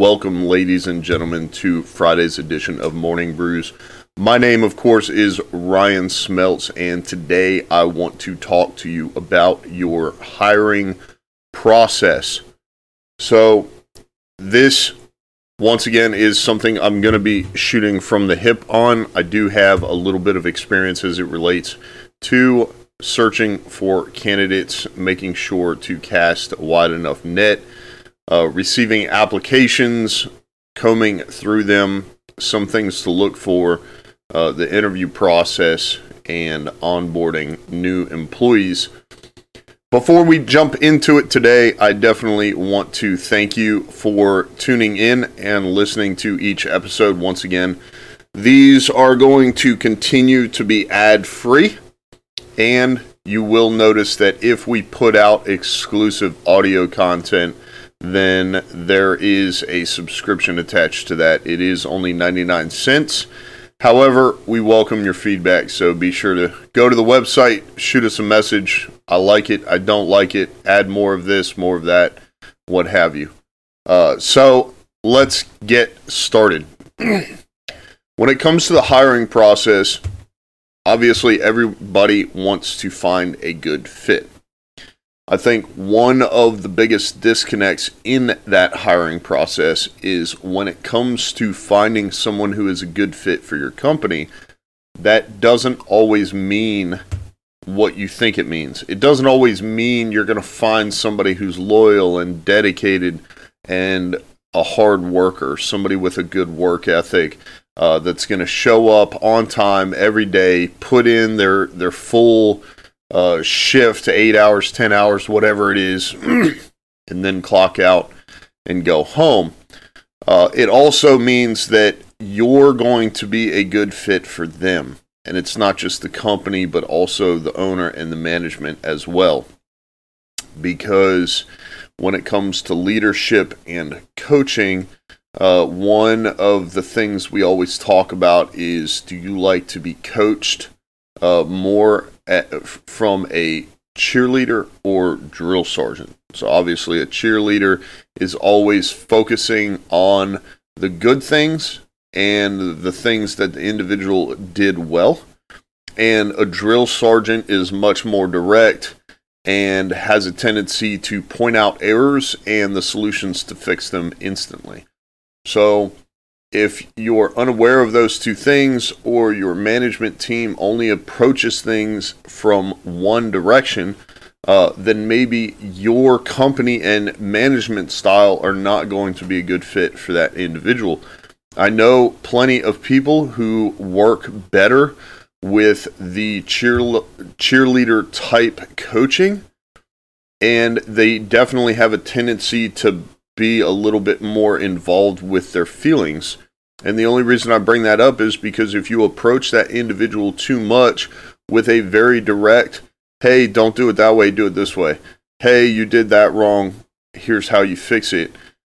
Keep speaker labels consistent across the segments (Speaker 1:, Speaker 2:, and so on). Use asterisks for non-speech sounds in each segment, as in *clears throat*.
Speaker 1: welcome, ladies and gentlemen, to Friday's edition of Morning Brews. My name, of course, is Ryan Smeltz, and today I want to talk to you about your hiring process. So, this once again is something I'm going to be shooting from the hip on. I do have a little bit of experience as it relates to searching for candidates, making sure to cast a wide enough net, uh, receiving applications, combing through them, some things to look for, uh, the interview process, and onboarding new employees. Before we jump into it today, I definitely want to thank you for tuning in and listening to each episode once again. These are going to continue to be ad free, and you will notice that if we put out exclusive audio content, then there is a subscription attached to that. It is only 99 cents. However, we welcome your feedback, so be sure to go to the website, shoot us a message. I like it, I don't like it, add more of this, more of that, what have you. Uh, so let's get started. *clears throat* when it comes to the hiring process, obviously everybody wants to find a good fit. I think one of the biggest disconnects in that hiring process is when it comes to finding someone who is a good fit for your company, that doesn't always mean what you think it means. It doesn't always mean you're going to find somebody who's loyal and dedicated and a hard worker, somebody with a good work ethic. Uh, that's going to show up on time every day, put in their their full uh, shift to eight hours, 10 hours, whatever it is, *clears throat* and then clock out and go home. Uh, it also means that you're going to be a good fit for them. And it's not just the company, but also the owner and the management as well. Because when it comes to leadership and coaching, uh, one of the things we always talk about is do you like to be coached uh, more at, from a cheerleader or drill sergeant. So obviously, a cheerleader is always focusing on the good things and the things that the individual did well. And a drill sergeant is much more direct and has a tendency to point out errors and the solutions to fix them instantly. So if you're unaware of those two things or your management team only approaches things from one direction, uh, then maybe your company and management style are not going to be a good fit for that individual. I know plenty of people who work better with the cheer, cheerleader type coaching, and they definitely have a tendency to be a little bit more involved with their feelings. And the only reason I bring that up is because if you approach that individual too much with a very direct, hey, don't do it that way, do it this way. Hey, you did that wrong. Here's how you fix it.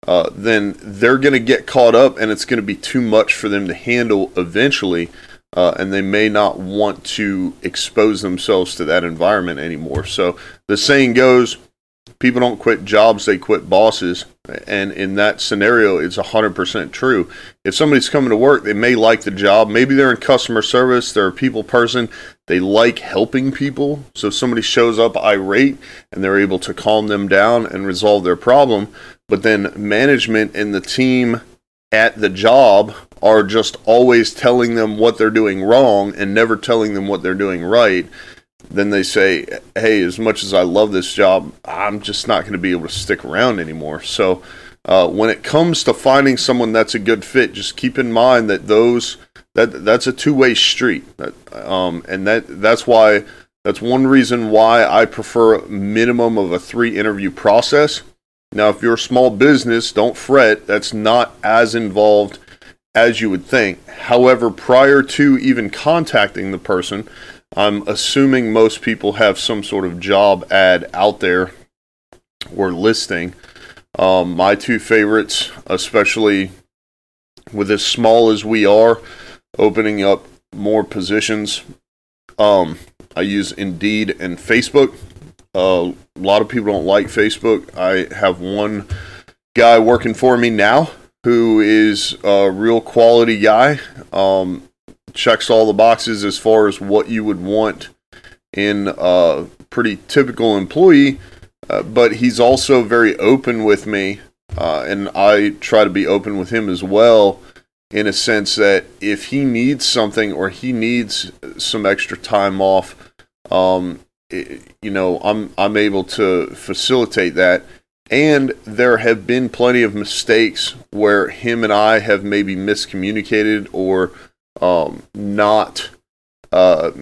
Speaker 1: Uh, then they're going to get caught up and it's going to be too much for them to handle eventually. Uh, and they may not want to expose themselves to that environment anymore. So the saying goes people don't quit jobs, they quit bosses. And in that scenario, it's 100% true. If somebody's coming to work, they may like the job. Maybe they're in customer service, they're a people person, they like helping people. So if somebody shows up irate and they're able to calm them down and resolve their problem. But then management and the team at the job are just always telling them what they're doing wrong and never telling them what they're doing right then they say, hey, as much as I love this job, I'm just not going to be able to stick around anymore. So uh, when it comes to finding someone that's a good fit, just keep in mind that those that that's a two way street. Um, and that that's why that's one reason why I prefer a minimum of a three interview process. Now, if you're a small business, don't fret. That's not as involved as you would think. However, prior to even contacting the person, I'm assuming most people have some sort of job ad out there or listing. Um, my two favorites, especially with as small as we are, opening up more positions. Um, I use Indeed and Facebook. Uh, a lot of people don't like Facebook. I have one guy working for me now who is a real quality guy. Um, checks all the boxes as far as what you would want in a pretty typical employee, uh, but he's also very open with me, uh, and I try to be open with him as well. In a sense that if he needs something or he needs some extra time off, um, it, you know, I'm I'm able to facilitate that. And there have been plenty of mistakes where him and I have maybe miscommunicated or um, not uh,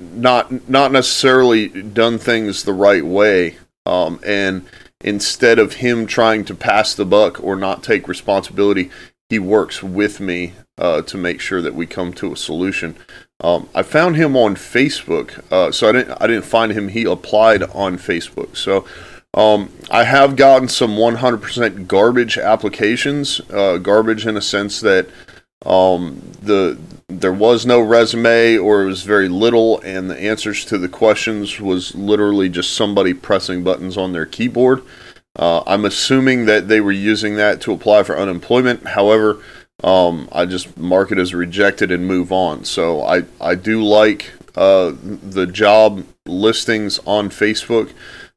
Speaker 1: not not necessarily done things the right way. Um, and instead of him trying to pass the buck or not take responsibility, he works with me uh, to make sure that we come to a solution. Um, I found him on Facebook, uh, so I didn't I didn't find him. He applied on Facebook, so um, I have gotten some 100% garbage applications. Uh, garbage in a sense that um, the there was no resume or it was very little, and the answers to the questions was literally just somebody pressing buttons on their keyboard. Uh, I'm assuming that they were using that to apply for unemployment. However, um, I just mark it as rejected and move on. So I, I do like uh, the job listings on Facebook.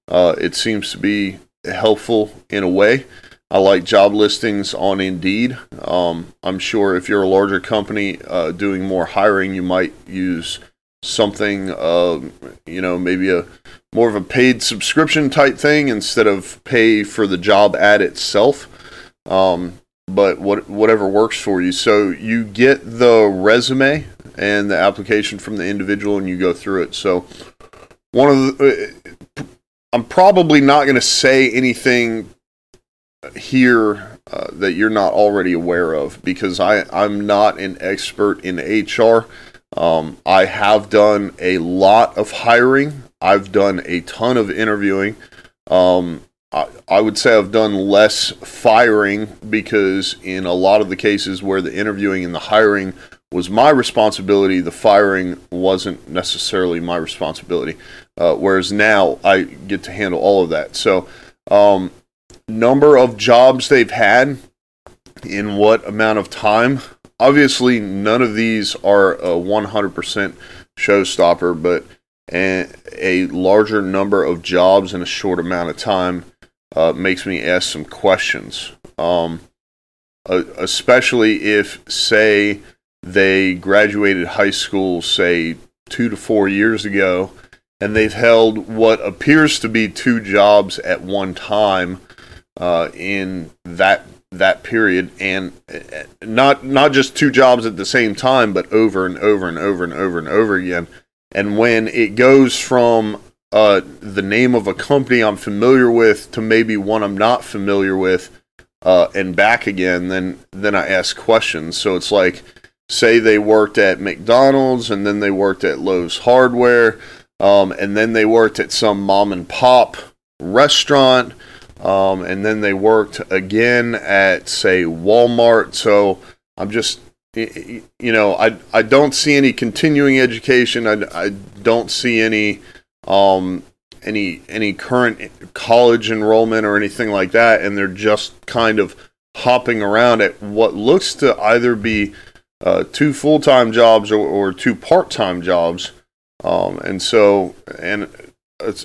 Speaker 1: Uh, it seems to be helpful in a way. I like job listings on Indeed. Um, I'm sure if you're a larger company uh, doing more hiring, you might use something, uh, you know, maybe a more of a paid subscription type thing instead of pay for the job ad itself. Um, but what whatever works for you. So you get the resume and the application from the individual, and you go through it. So one of the, uh, I'm probably not going to say anything here uh, that you're not already aware of because I, I'm not an expert in HR. Um, I have done a lot of hiring, I've done a ton of interviewing. Um, I, I would say I've done less firing because, in a lot of the cases where the interviewing and the hiring was my responsibility, the firing wasn't necessarily my responsibility. Uh, whereas now I get to handle all of that. So, um, number of jobs they've had in what amount of time. Obviously, none of these are a 100% showstopper, but a, larger number of jobs in a short amount of time uh, makes me ask some questions. Um, especially if, say, they graduated high school, say, two to four years ago, and they've held what appears to be two jobs at one time uh, in that that period, and uh, not not just two jobs at the same time, but over and over and over and over and over again. And when it goes from uh, the name of a company I'm familiar with to maybe one I'm not familiar with, uh, and back again, then then I ask questions. So it's like, say they worked at McDonald's, and then they worked at Lowe's Hardware, um, and then they worked at some mom and pop restaurant um, and then they worked again at say Walmart. So I'm just you know I I don't see any continuing education. I, I don't see any um, any any current college enrollment or anything like that, and they're just kind of hopping around at what looks to either be uh, two full time jobs or, or two part time jobs. Um, and so, and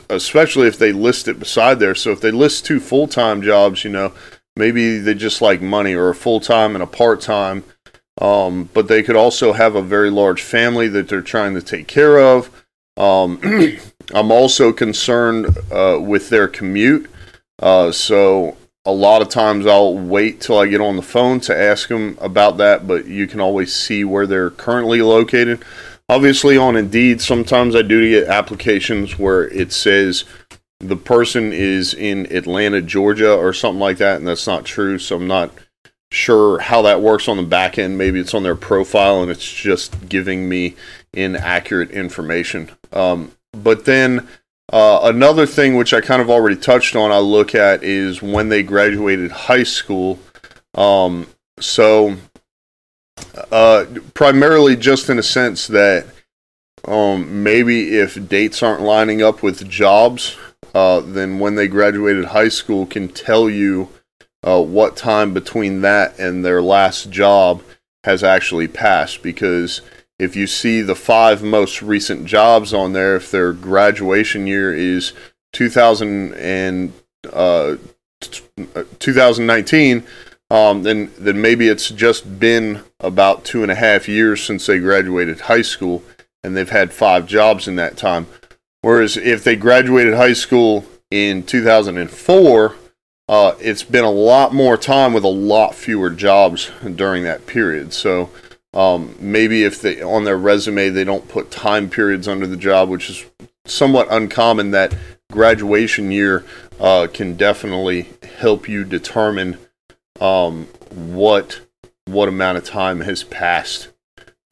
Speaker 1: especially if they list it beside there. So if they list two full time jobs, you know, maybe they just like money or a full time and a part time. Um, but they could also have a very large family that they're trying to take care of. Um, *clears throat* I'm also concerned uh, with their commute. Uh, so a lot of times I'll wait till I get on the phone to ask them about that, but you can always see where they're currently located obviously on Indeed, sometimes I do get applications where it says the person is in Atlanta, Georgia, or something like that, and that's not true. So I'm not sure how that works on the back end. Maybe it's on their profile and it's just giving me inaccurate information. Um, but then uh, another thing, which I kind of already touched on, I look at is when they graduated high school. Um, so uh, primarily just in a sense that um, maybe if dates aren't lining up with jobs, uh, then when they graduated high school can tell you uh, what time between that and their last job has actually passed. Because if you see the five most recent jobs on there, if their graduation year is 2000 and uh, 2019, um, then then maybe it's just been about two and a half years since they graduated high school, and they've had five jobs in that time. Whereas if they graduated high school in 2004, uh, it's been a lot more time with a lot fewer jobs during that period. So um, maybe if they on their resume they don't put time periods under the job, which is somewhat uncommon. That graduation year uh, can definitely help you determine um, what what amount of time has passed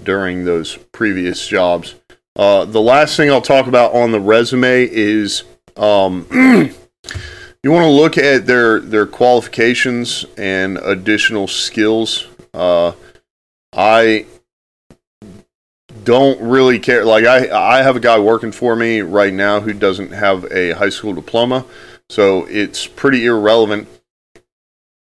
Speaker 1: during those previous jobs. Uh, the last thing I'll talk about on the resume is um, *clears throat* you want to look at their their qualifications and additional skills. Uh, I don't really care. Like I, I have a guy working for me right now who doesn't have a high school diploma, so it's pretty irrelevant.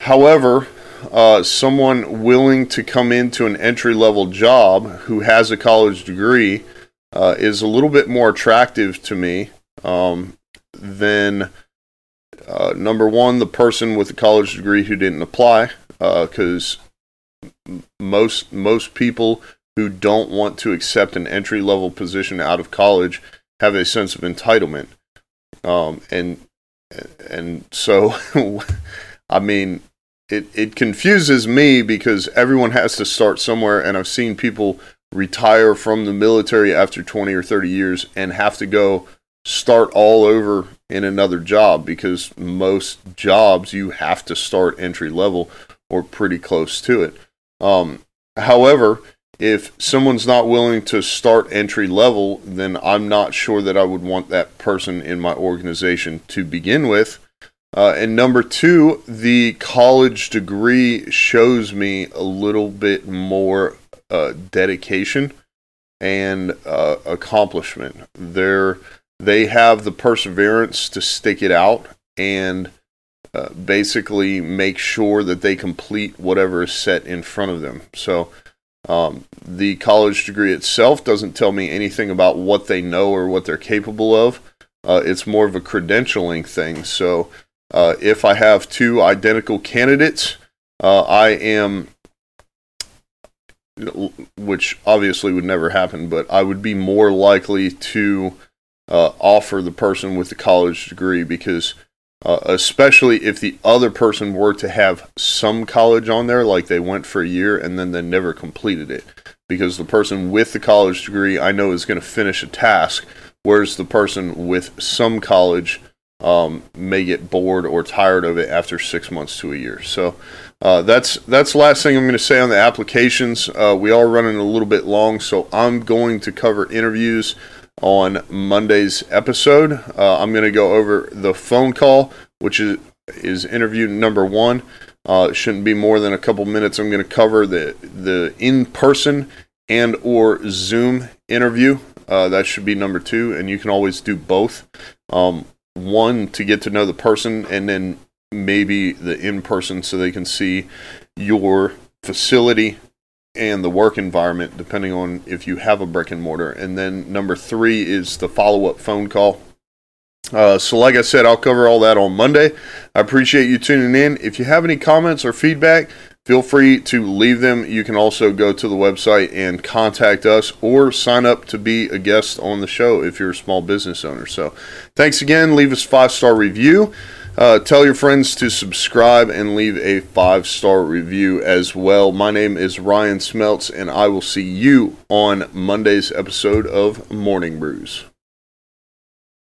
Speaker 1: However, uh, someone willing to come into an entry level job who has a college degree uh, is a little bit more attractive to me um, than uh, number one, the person with a college degree who didn't apply, because uh, most most people who don't want to accept an entry level position out of college have a sense of entitlement, um, and and so *laughs* I mean it, it confuses me because everyone has to start somewhere and I've seen people retire from the military after 20 or 30 years and have to go start all over in another job because most jobs you have to start entry level or pretty close to it. Um, however, if someone's not willing to start entry level, then I'm not sure that I would want that person in my organization to begin with. Uh, and number two, the college degree shows me a little bit more uh, dedication and uh, accomplishment. They're, they have the perseverance to stick it out and uh, basically make sure that they complete whatever is set in front of them. So, um, the college degree itself doesn't tell me anything about what they know or what they're capable of. Uh, it's more of a credentialing thing. So, uh, if I have two identical candidates, uh, I am, which obviously would never happen, but I would be more likely to uh, offer the person with the college degree because, uh, especially if the other person were to have some college on there, like they went for a year and then they never completed it, because the person with the college degree I know is going to finish a task, whereas the person with some college um, may get bored or tired of it after six months to a year. So uh, that's that's the last thing I'm going to say on the applications. Uh, we are running a little bit long, so I'm going to cover interviews on Monday's episode. Uh, I'm going to go over the phone call, which is is interview number one. Uh, it shouldn't be more than a couple minutes. I'm going to cover the the in person and or Zoom interview. Uh, that should be number two, and you can always do both. Um, one to get to know the person and then maybe the in person so they can see your facility and the work environment depending on if you have a brick and mortar. And then number three is the follow-up phone call. Uh, so like i said i'll cover all that on monday. I appreciate you tuning in. If you have any comments or feedback feel free to leave them. You can also go to the website and contact us or sign up to be a guest on the show if you're a small business owner. So, thanks again. Leave us five star review. Uh, tell your friends to subscribe and leave a five star review as well. My name is Ryan Smeltz, and I will see you on Monday's episode of Morning Brews.